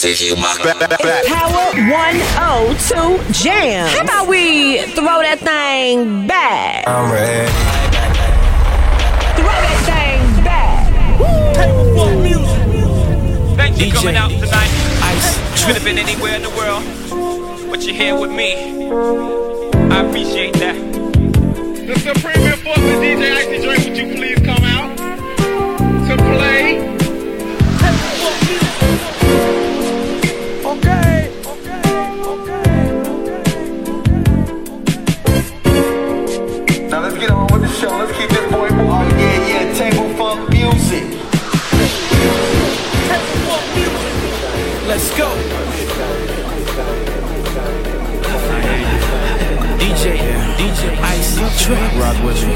It's Power 102 Jam. How about we throw that thing back? I'm ready. Throw that thing back. Table music. Thank you DJ. coming out tonight. Ice. Could have been anywhere in the world, but you're here with me. I appreciate that. The Supreme Enforcement DJ Icy Drake, would you Let's go. DJ, DJ, Icy Trap. Rock with me.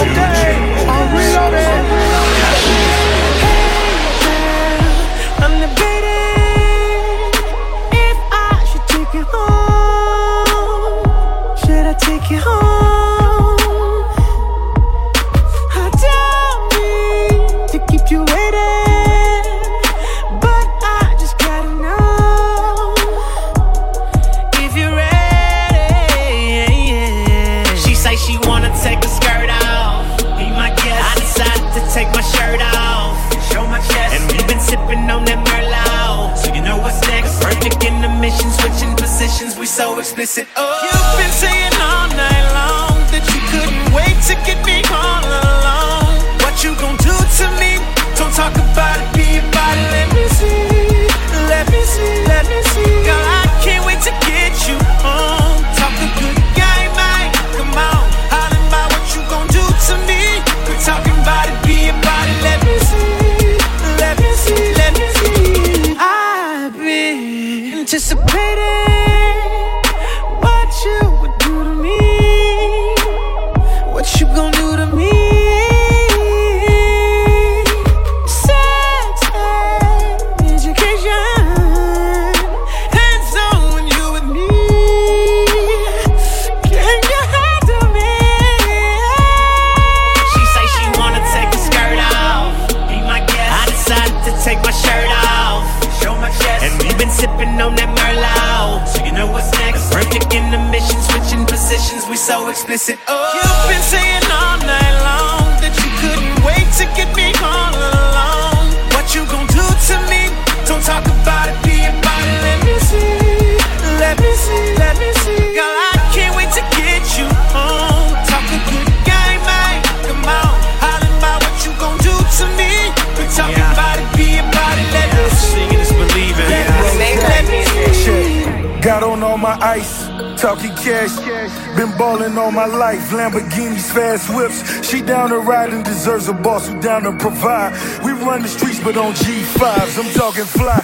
Okay, I'm reloaded. Positions. We so explicit. Oh. You've been saying all night long that you couldn't wait to get me all alone. What you gon' do to me? Don't talk about Fast whips. She down to ride and deserves a boss who down to provide. We run the streets, but on G5s. I'm talking fly.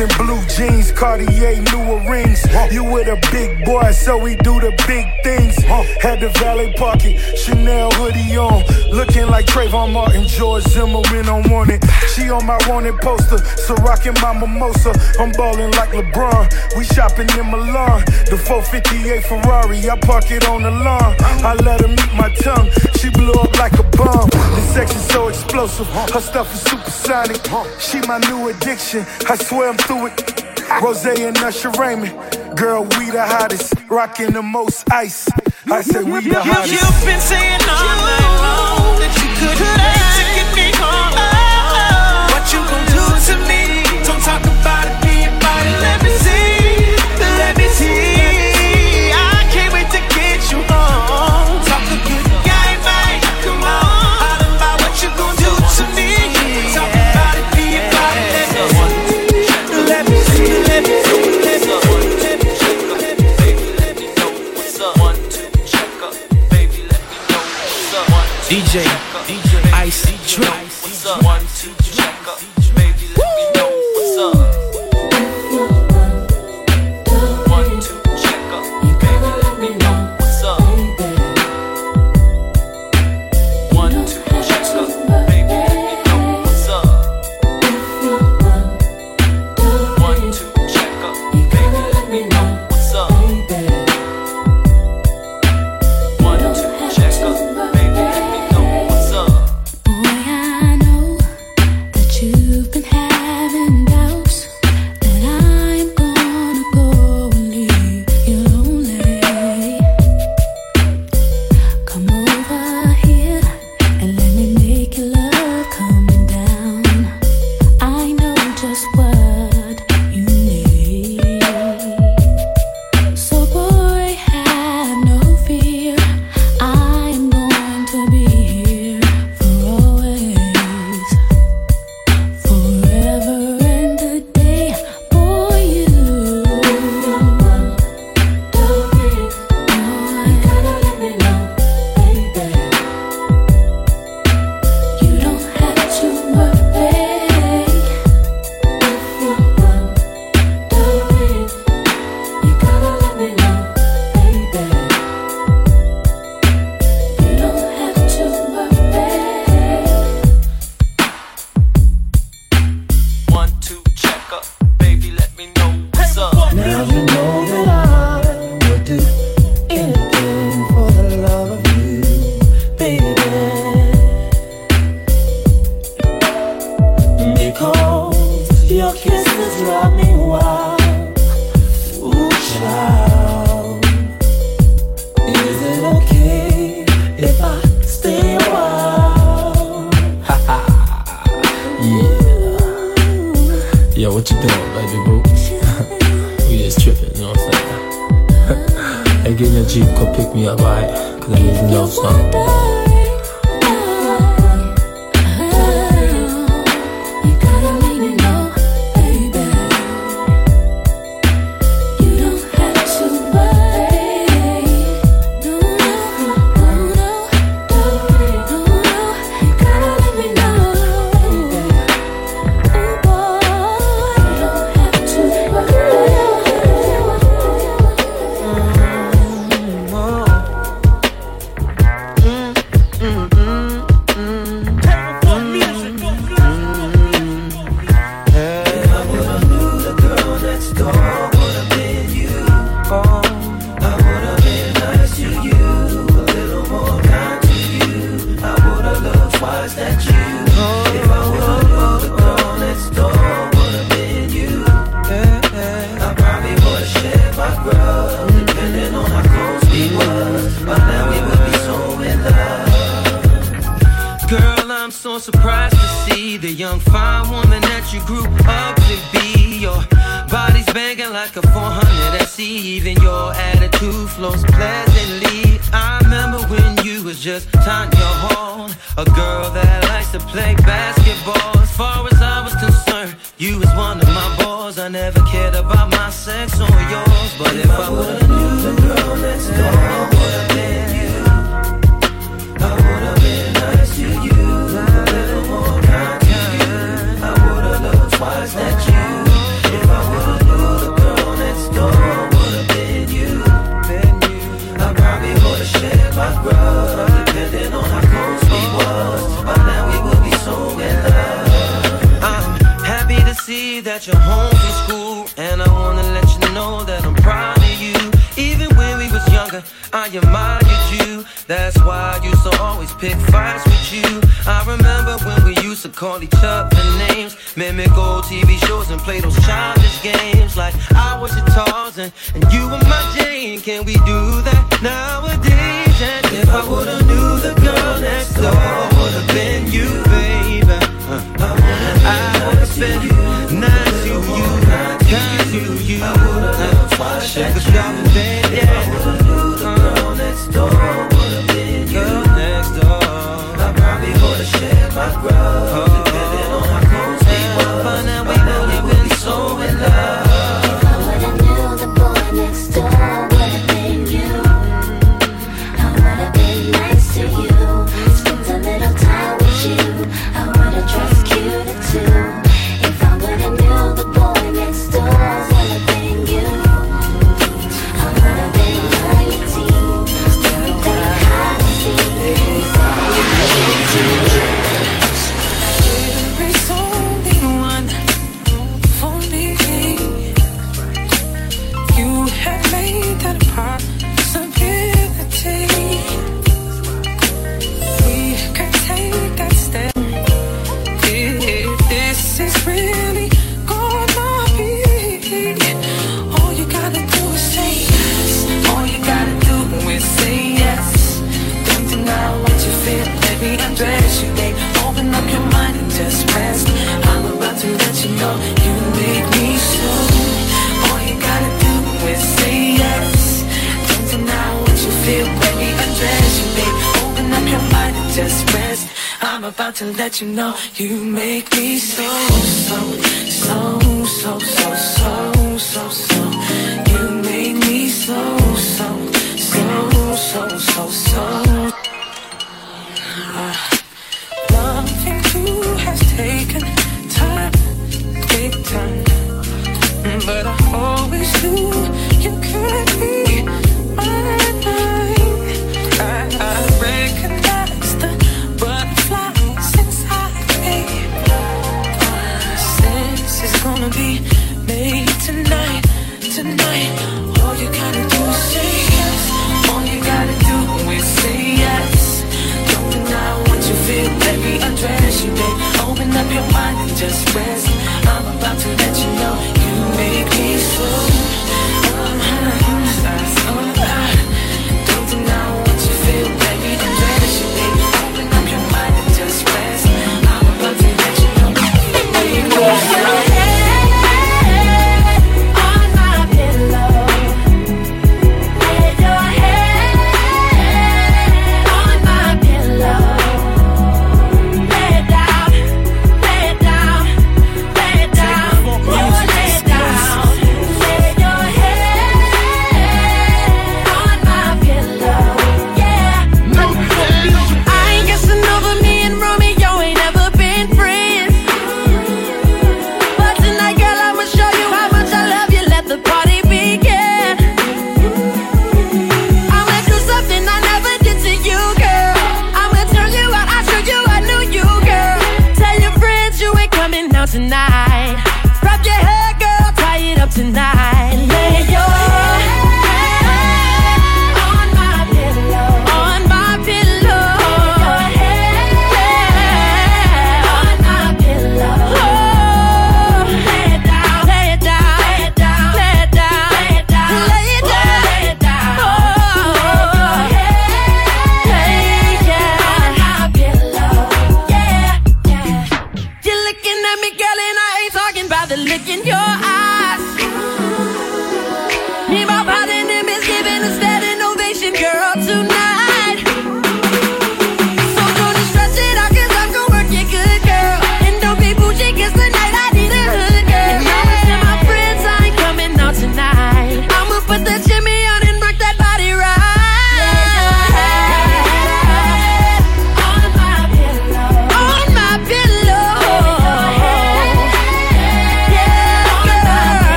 And blue jeans, Cartier newer rings. You with a big boy, so we do the big things. Had the valet pocket, Chanel hoodie on. Looking like Trayvon Martin, George Zimmerman on wanted. She on my wanted poster, so rocking my mimosa. I'm ballin' like LeBron. We shopping in Milan. The 458 Ferrari, I park it on the lawn. I let her meet my tongue. She blew up like a bomb. The sex is so explosive. Her stuff is supersonic. She my new addiction. I swear I'm through it. Rose and Usher Raymond. Girl, we the hottest. Rocking the most ice. I said we the hottest. You've been saying all night long that you couldn't one of my balls. I never cared about my sex or yours. But if, if I, I would've knew the girl next door, I would've been you. I would've been nice to you. More kind to you. I would've loved twice that you. call each other names, mimic old TV shows and play those childish games. Like I was your Tarzan and you were my Jane. Can we do that nowadays? And if I would've knew the girl next door would've been you, baby. Uh, I would've been nice to you, kind to you. Uh, I would've watched you, yeah. you know you make me so, so, so, so, so, so, so, so. You make me so, so, so, so, so, so.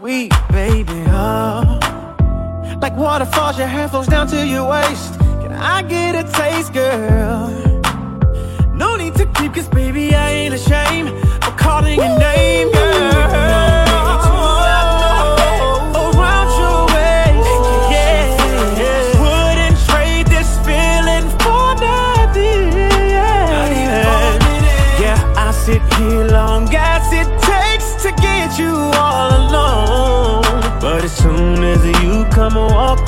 weak, baby, oh. Like waterfalls, your hair flows down to your waist. Can I get a taste, girl? No need to keep, cause baby, I ain't ashamed of calling your name, girl. Come walking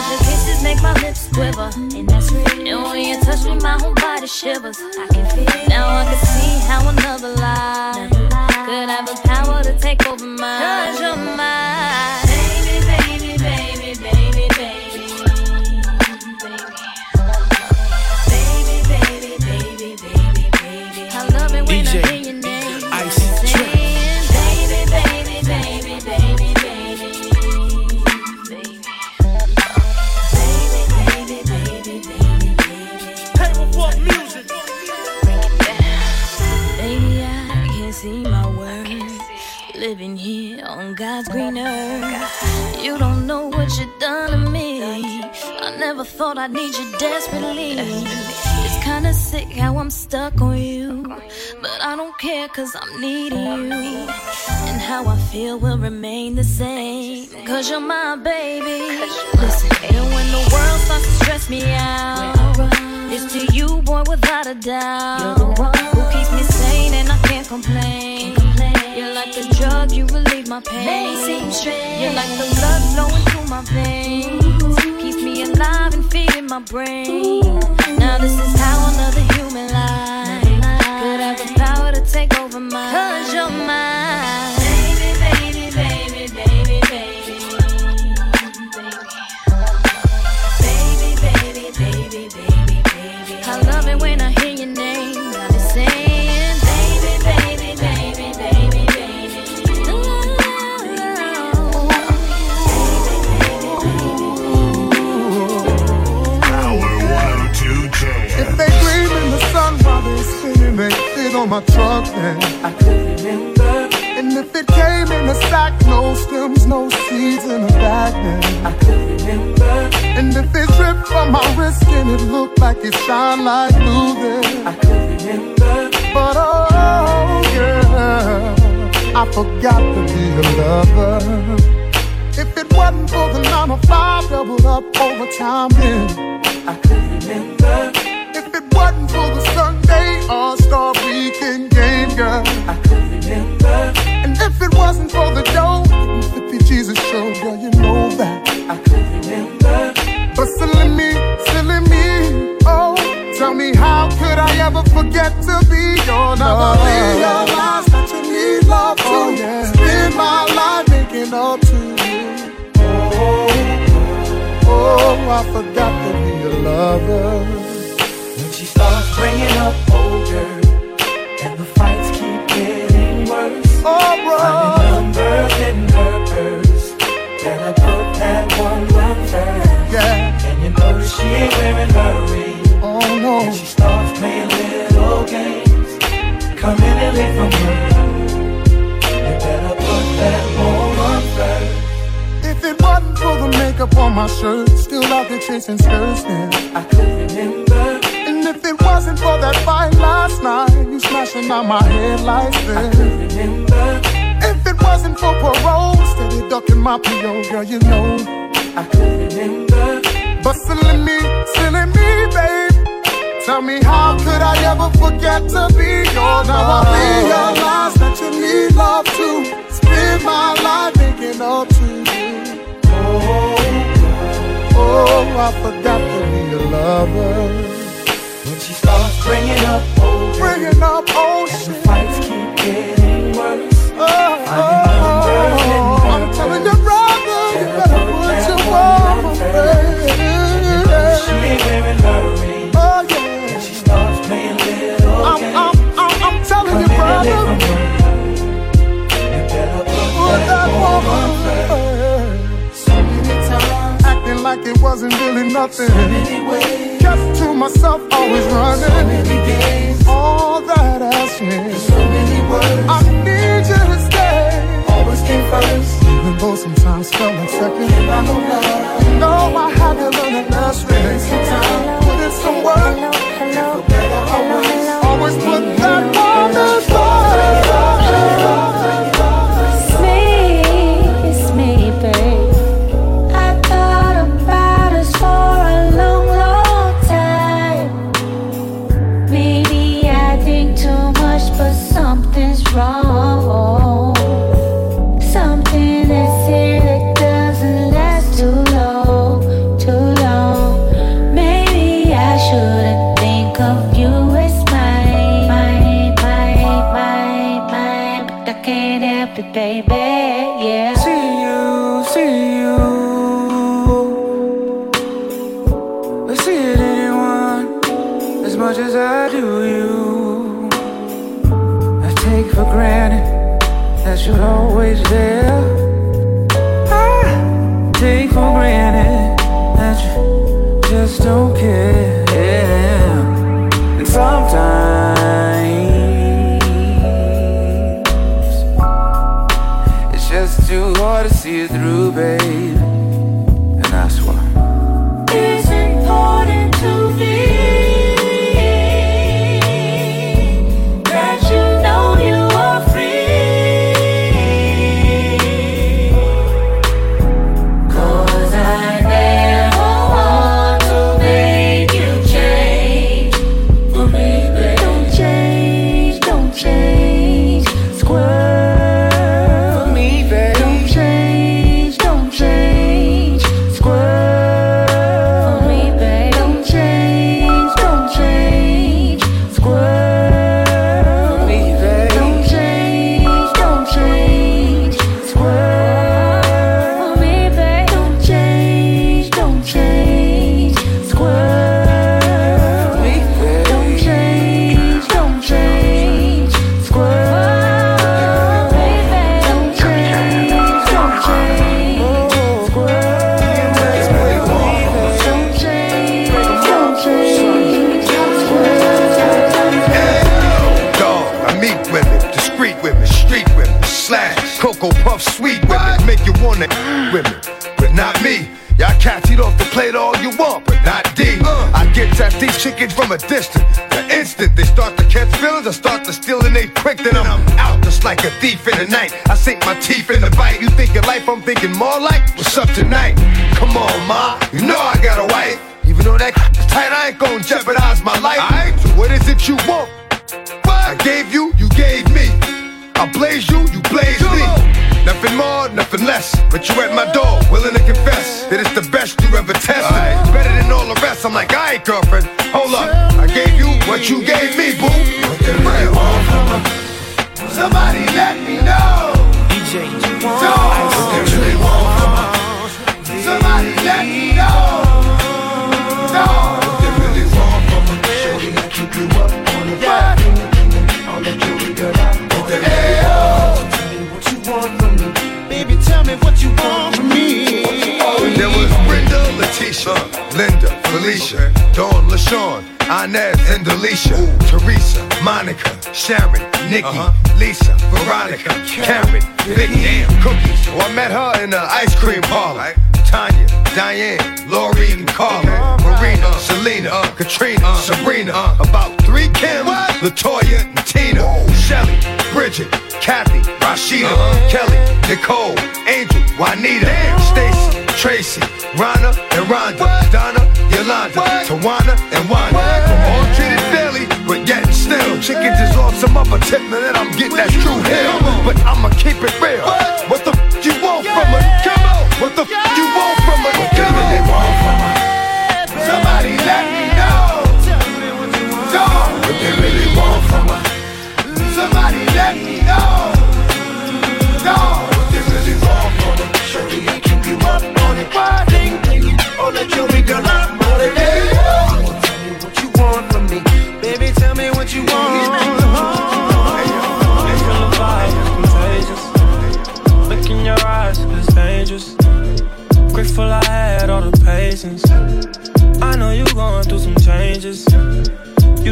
why. Because your kisses make my lips quiver. And that's real. And when you touch me, my whole body shivers. I can feel. Now I can see how another life could have the power to take over mine. Cause you're mine. On God's green earth. You don't know what you've done to me. I never thought I'd need you desperately. It's kinda sick how I'm stuck on you. But I don't care cause I'm needing you. And how I feel will remain the same. Cause you're my baby. Listen, and when the world starts to stress me out, it's to you, boy, without a doubt. You're the one who keeps me sane and I can't complain. You're like a drug, you relieve my pain. You're like the blood flowing through my veins. Keeps me alive and feeding my brain. Now this is how another human life could have the power to take over mine. Cause you're mine. On my truck then. I could remember. And if it came in a sack, no stems, no seeds in a bag then. I could remember. And if it dripped from my wrist and it looked like it shine like blue then. I could remember. But oh yeah, I forgot to be a lover. If it wasn't for the nine to five doubled up overtime, then I could remember. If it wasn't for the Sunday All Star Weekend game, girl, I could remember. And if it wasn't for the dough, the 50 Jesus show, girl, you know that I could remember. But silly me, silly me, oh, tell me how could I ever forget to be your love? Never realize that you need love oh, too. Oh, yeah. Spend my life making up to you. Oh, oh, I forgot to be a lover. When she starts bringing up older, Better put that one. Yeah. And you know she ain't wearing her. Oh no. And she starts playing little games. Coming in work. You better put that first. If it wasn't for the makeup on my shirt, still out there chasing skirts, then I could remember. If it wasn't for that fight last night, you smashing on my headlights, then Remember. If it wasn't for parole, steady ducking my PO, girl, you know I could remember. But silly me, silly me, babe. Tell me how could I ever forget to be yours? Now I realize that you need love too. Spend my life making up to you. Oh, oh, I forgot to be a lover. Starts bringing up old Bringing up old and the fights keep getting worse. Oh, oh, oh, I'm telling your it wasn't really nothing. so many ways, Kept to myself, always running. so many days, All that has changed. so many words. I need you to stay. Always came first. Even though sometimes felt like second. I know love. You know I had to learn a lesson. Sometimes, Put in some work. always. Always put that woman Linda, Felicia, Dawn, LaShawn, Inez, and Delisha, Teresa, Monica, Sharon, Nikki, Lisa, Veronica, Karen, Big Damn, Cookies. Oh, I met her in the ice cream parlor. Tanya, Diane, Lori, and Carla, Marina, Selena, Katrina, Sabrina, about three Kim, Latoya, and Tina, Shelly, Bridget, Kathy, Rashida, Kelly, Nicole, Angel, Juanita, Stacy, Tracy, Rhonda, and Rhonda, Donna, Yolanda, Tawana, and Wanda. All treated fairly, but yet still, chickens is off some upper tip, that I'm getting that true hell. But I'ma keep it real. What the f you want from me? Come on. What the f you want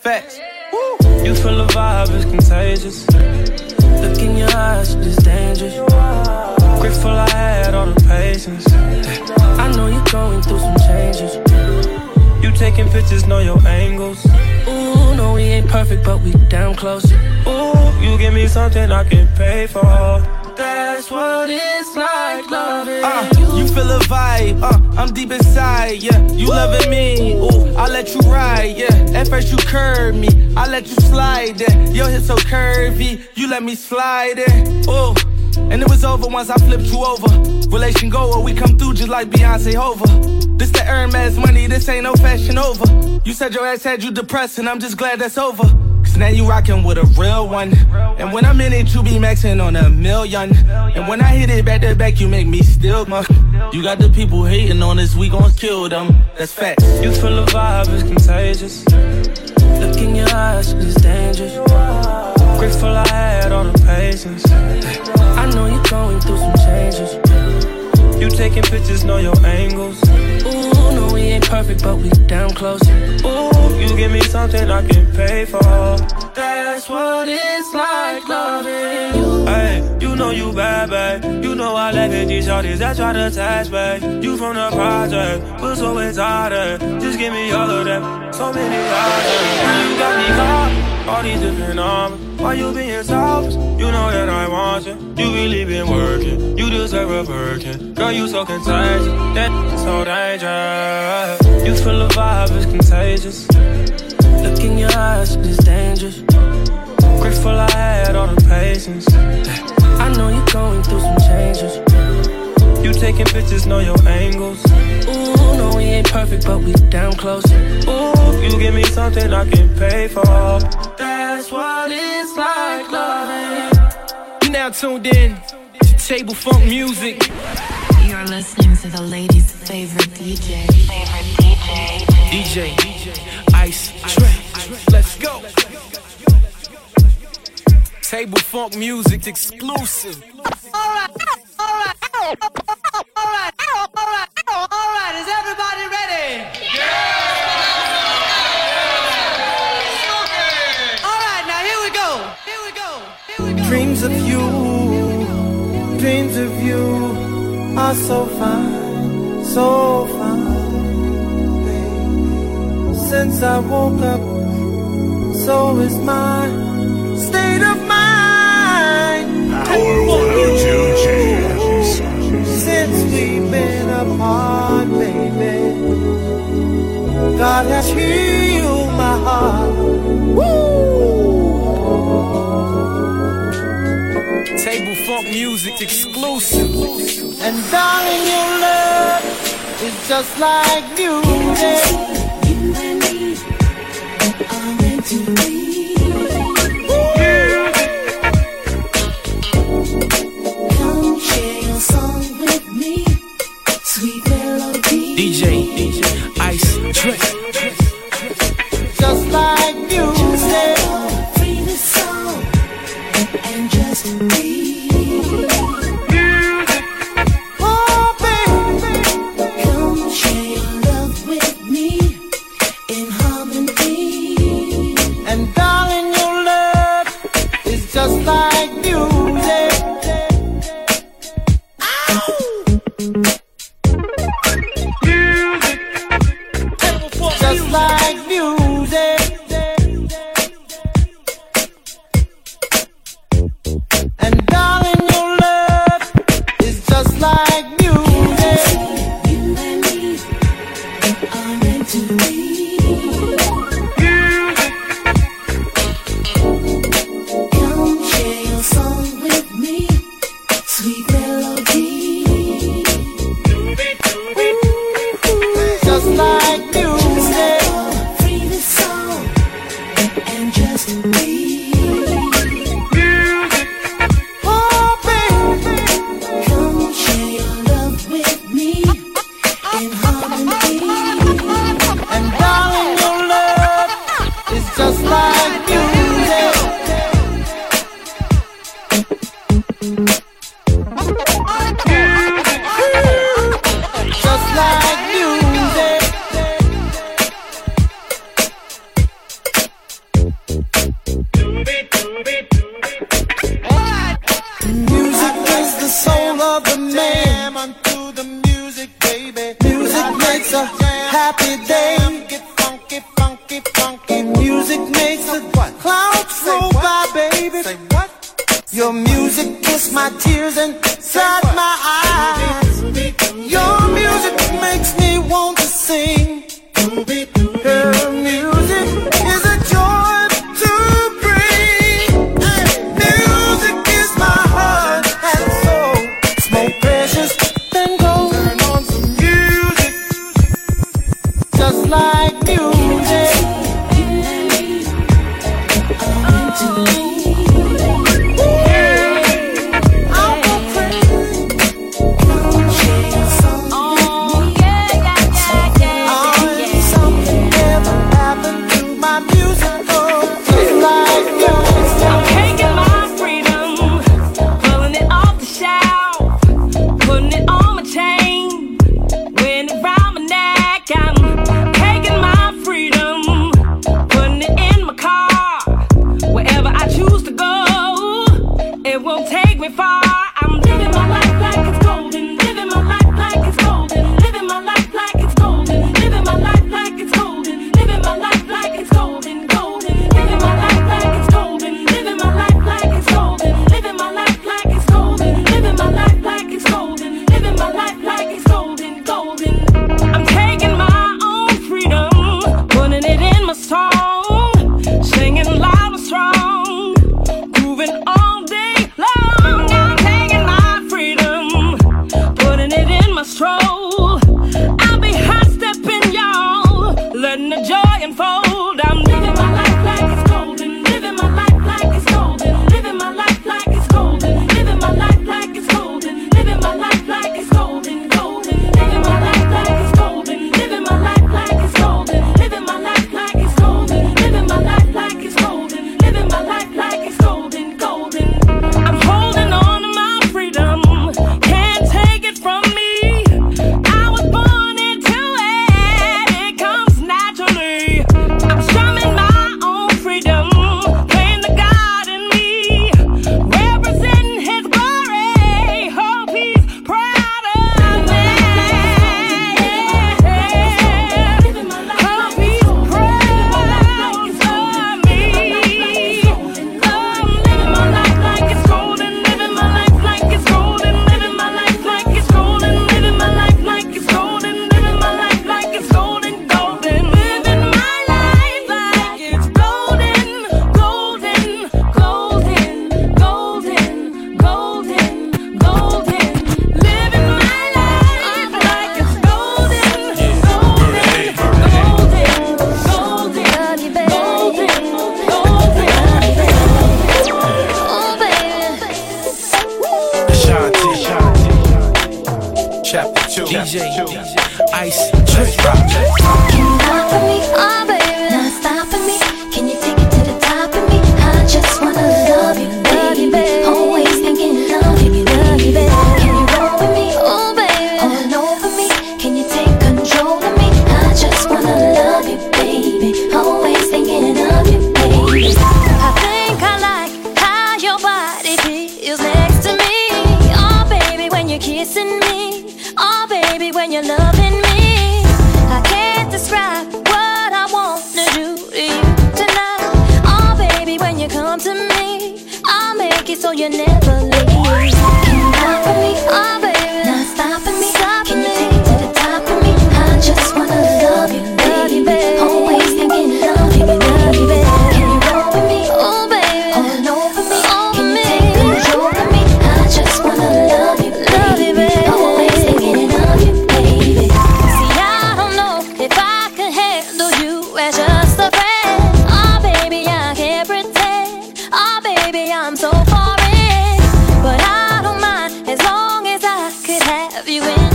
Facts. You feel the vibe, is contagious. Look in your eyes, it's dangerous. Grateful I had all the patience. I know you're going through some changes. You taking pictures, know your angles. Ooh, no, we ain't perfect, but we damn close. Ooh, you give me something I can pay for. That's what it's like loving Uh, you feel a vibe, uh, I'm deep inside, yeah. You loving me, ooh, I let you ride, yeah. At first you curved me, I let you slide there. Your hips so curvy, you let me slide it, ooh. And it was over once I flipped you over. Relation go or we come through just like Beyonce Hova. This the Hermes money, this ain't no fashion over. You said your ass had you depressed, and I'm just glad that's over. Cause now you rockin' with a real one. And when I'm in it, you be maxing on a million. And when I hit it back to back, you make me still. Uh, you got the people hating on us, we gon' kill them. That's facts. You feel the vibe, it's contagious. Look in your eyes, it's dangerous. Grateful I had all the patience. I know you're going through some changes. You taking pictures, know your angles. Ooh, ain't perfect, but we damn close. Ooh, you give me something I can pay for. That's what it's like loving you. Hey, you know you bad, babe. You know I like it, these shorties that try to attach, babe. You from the project, but so retarded. Just give me all of them, so many others. You got me caught, all these different arms. Why you being selfish? You know that I want you. You really been working, deserve a Birkin. Girl, you so contagious, that so dangerous. You feel the vibe, it's contagious. Look in your eyes, it's dangerous. Grateful I had all the patience. I know you're going through some changes. You taking pictures, know your angles. Ooh, no, we ain't perfect, but we damn close. Ooh, you give me something I can pay for. That's what it's like loving. You now tuned in Table Funk Music. You're listening to the ladies' favorite DJ. Favorite DJ. DJ Ice Trey. Let's go. Table Funk Music exclusive. Alright, alright, alright, alright, alright, alright, is everybody ready? Alright, now here we go. Here we go. Here we go. Dreams of you, dreams of you are so fine, so fine. Since I woke up, so is my state of mind. 102 Jams. Since we've been apart, baby, God has healed my heart. funk music exclusive. And darling, your love is just like music. You and me are meant to be.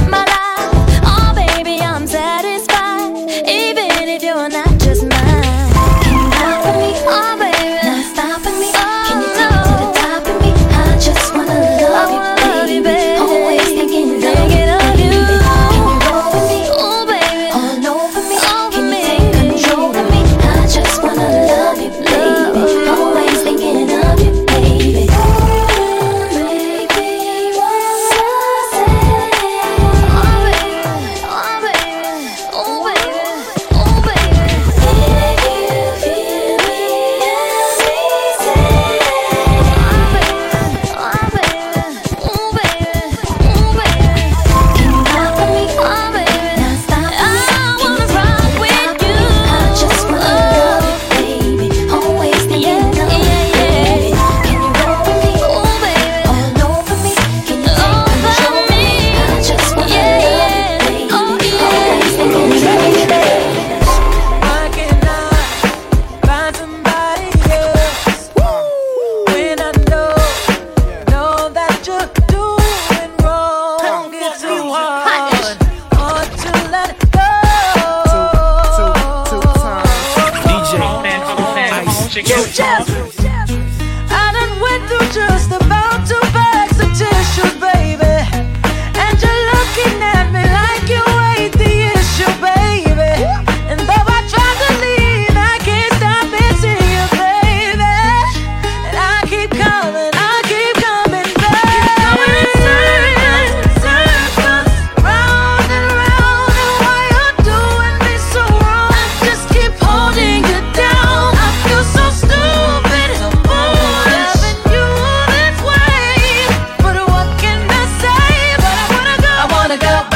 my life.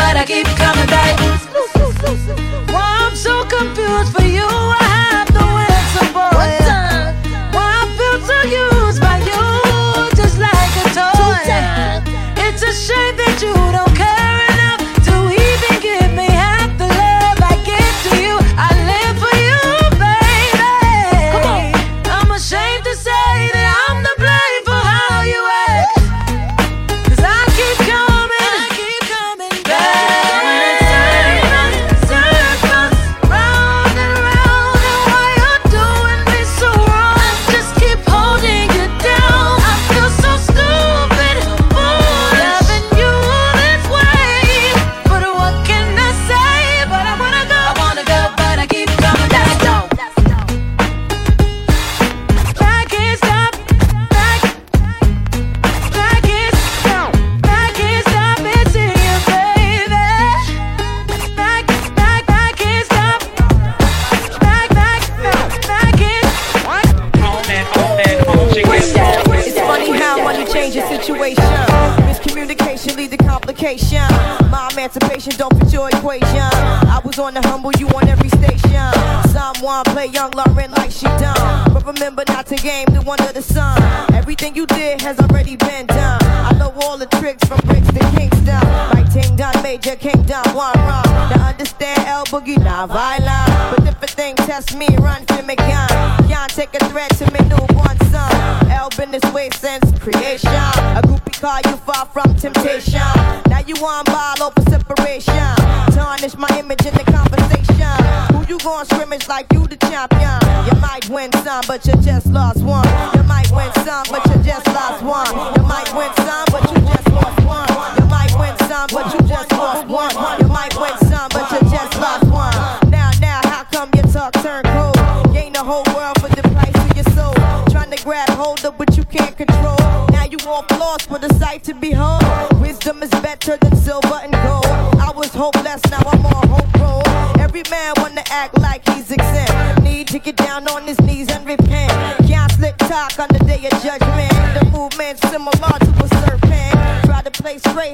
but I keep coming back. Why well, I'm so confused for you. But you just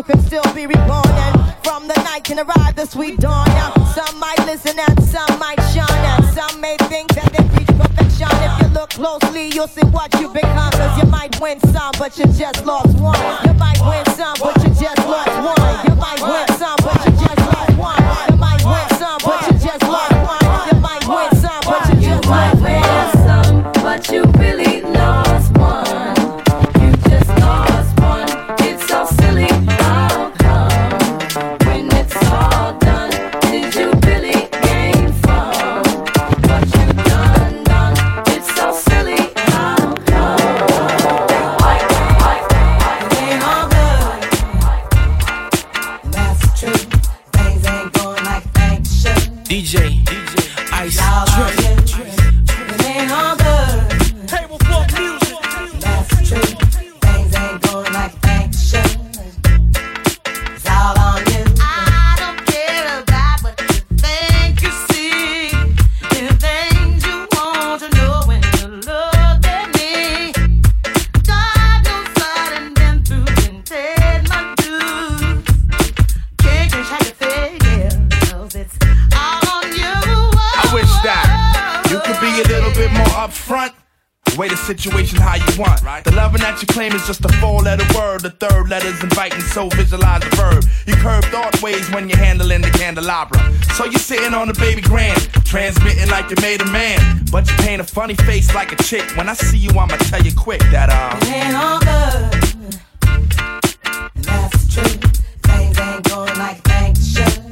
you can still be reborn, and from the night can arrive the sweet dawn. Funny face like a chick. When I see you, I'ma tell you quick that, uh. It ain't all good. That's true. Things ain't going like things should.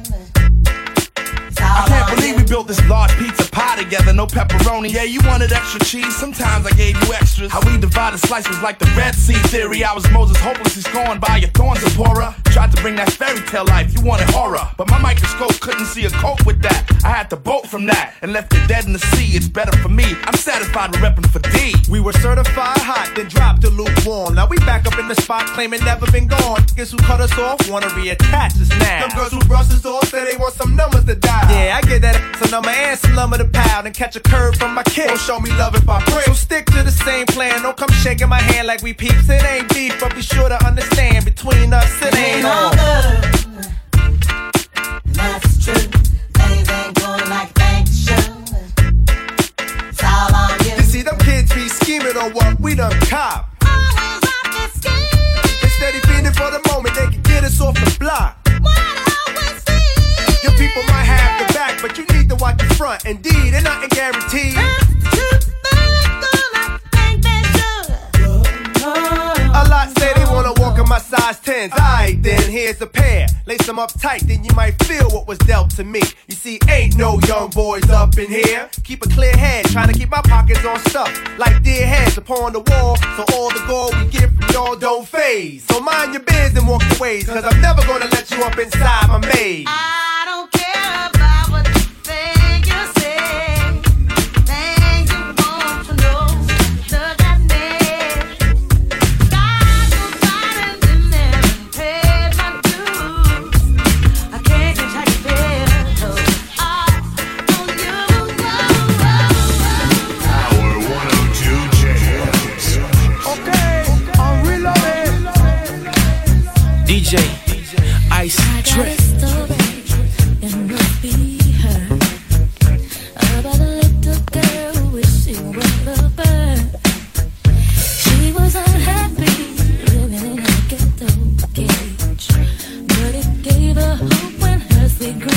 I can't believe we built this large pizza pie together, no pepperoni. Yeah, you wanted extra cheese, sometimes I gave you extras. How we divided slice was like the Red Sea theory. I was Moses hopelessly scorned by your thorns, Zipporah. Tried to bring that fairy tale life, you wanted horror. But my microscope couldn't see a cope with that. I had to bolt from that and left it dead in the sea. It's better for me. I'm satisfied with repping for D. We were certified hot, then dropped to lukewarm. Now we back up in the spot, claiming never been gone. Guess who cut us off? Wanna reattach us now. Them girls who brush us off say they want some numbers to dial. Yeah, I get that a number and some number to pound and catch a curve from my kid. Don't show me love if I pray. So stick to the same plan. Don't come shaking my hand like we peeps. It ain't beef, but be sure to understand between us it ain't all on. good. That's true. Things ain't going like things should. It's all on you. You see, them kids be scheming on what we done cop. They steady feeding for the moment they can get us off the block. Your people might have the back, but you need to watch the front. Indeed, and nothing guaranteed. my size 10s. Alright then, here's a pair. Lace them up tight, then you might feel what was dealt to me. You see, ain't no young boys up in here. Keep a clear head, trying to keep my pockets on stuff. Like deer heads upon the wall, so all the gold we get from y'all don't faze. So mind your biz and walk away, cause I'm never gonna let you up inside my maze. I don't care we.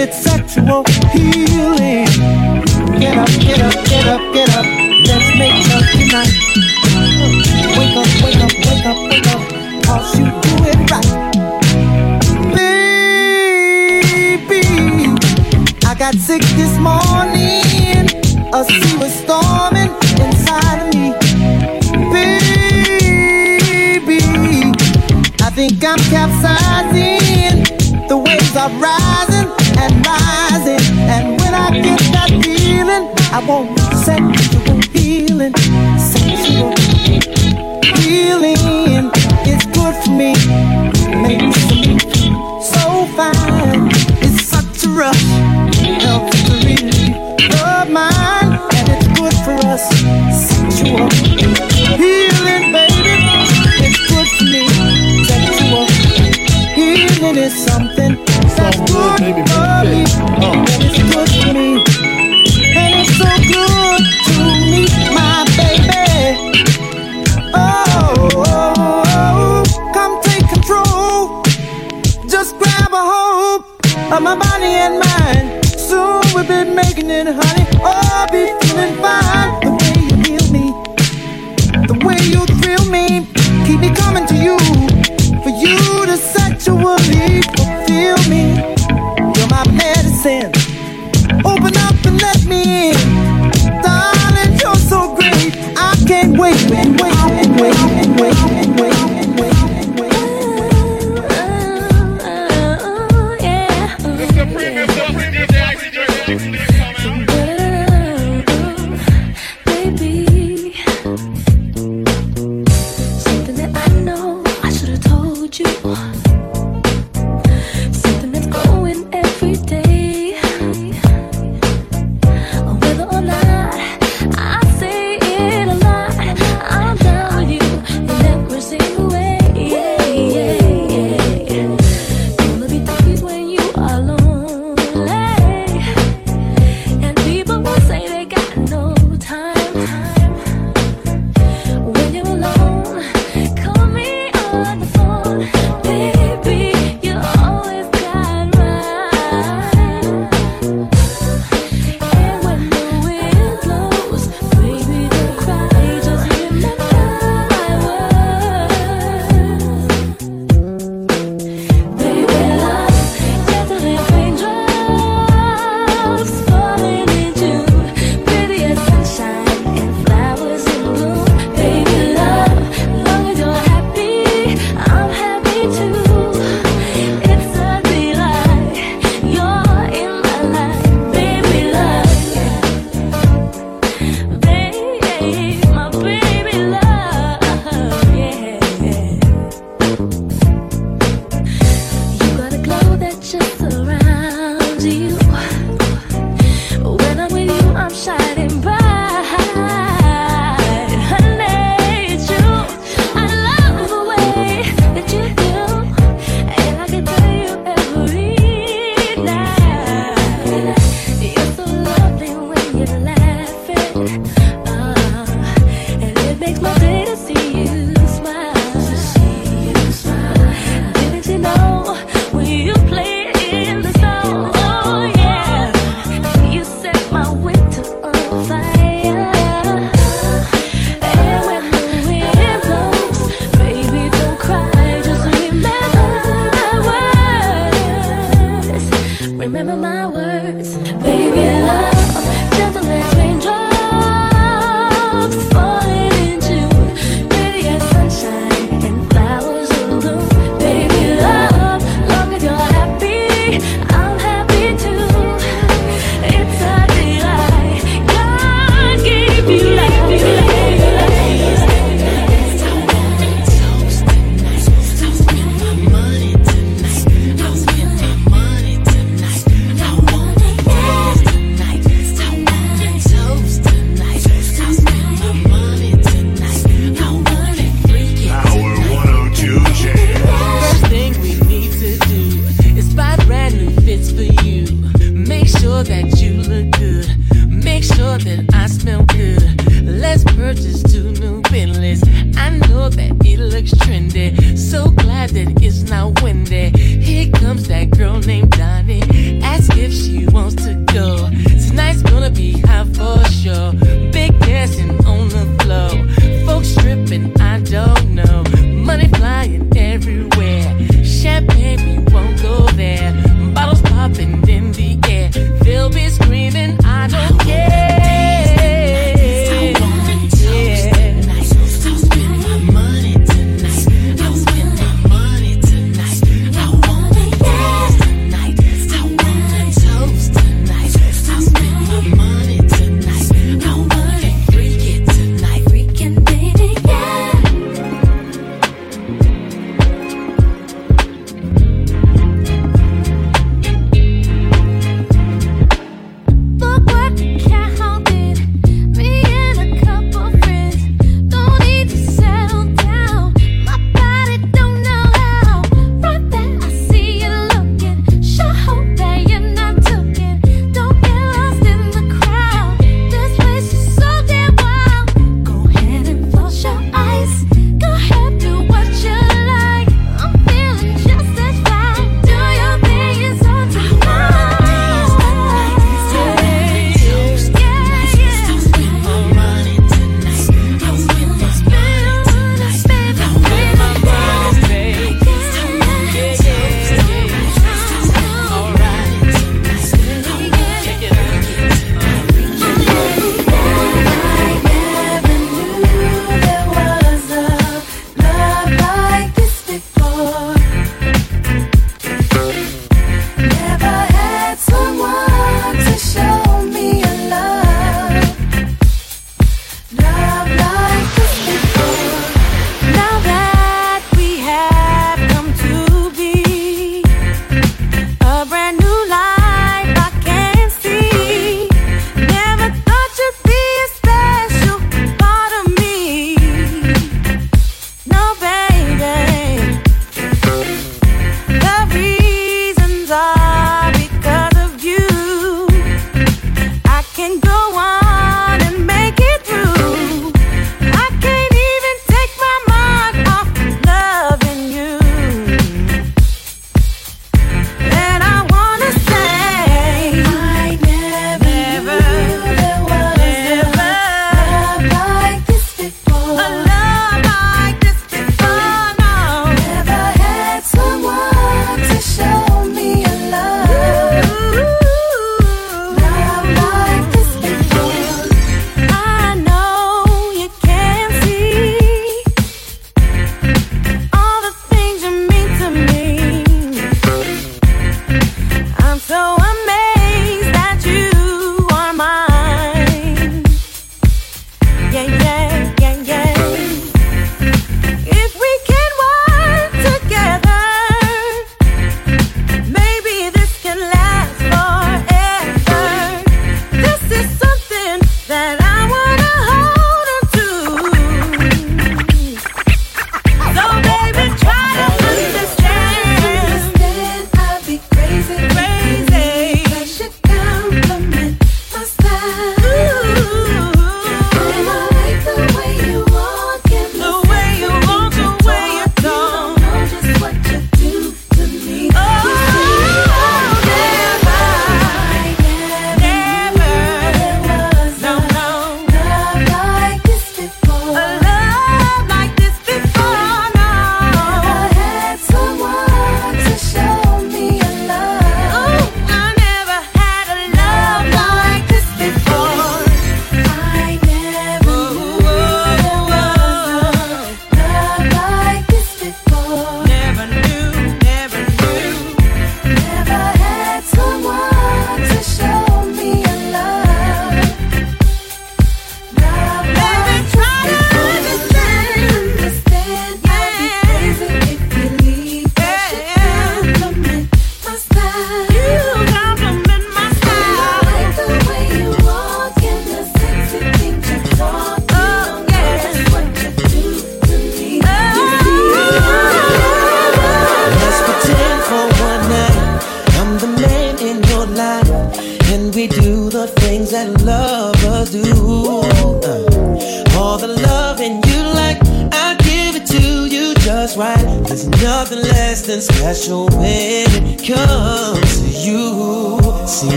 It's sexual healing. Get up, get up, get up, get up. Let's make love tonight. Wake up, wake up, wake up, wake up. Cause you do it right. Baby, I got sick this morning. A sea was storming inside of me. Baby, I think I'm capsizing. The waves are rising. I want sexual healing, sexual healing. It's good for me, makes of my body and mind. Soon we'll be making it, honey. Oh, I'll be feeling fine. The way you heal me, the way you thrill me, keep me coming to you. For you to sexually fulfill me, you're my medicine.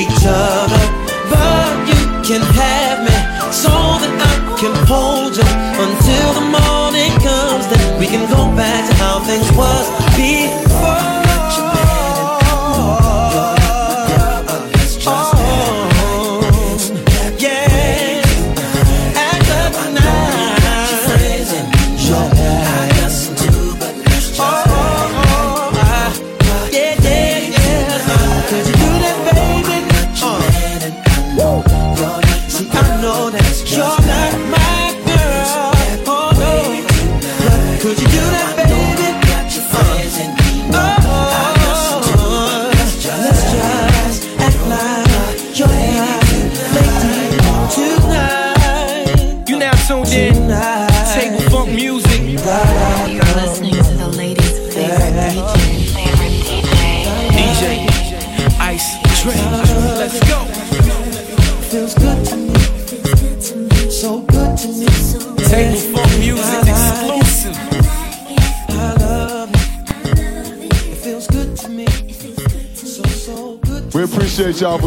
each other. But you can have me so that I can hold you until the morning comes. Then we can go back to how things was before.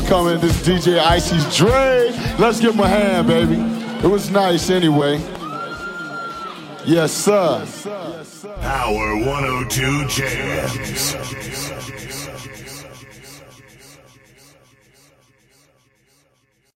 coming. This DJ Icy's Dre. Let's give him a hand, baby. It was nice anyway. Yes, sir. Power 102 Jamz.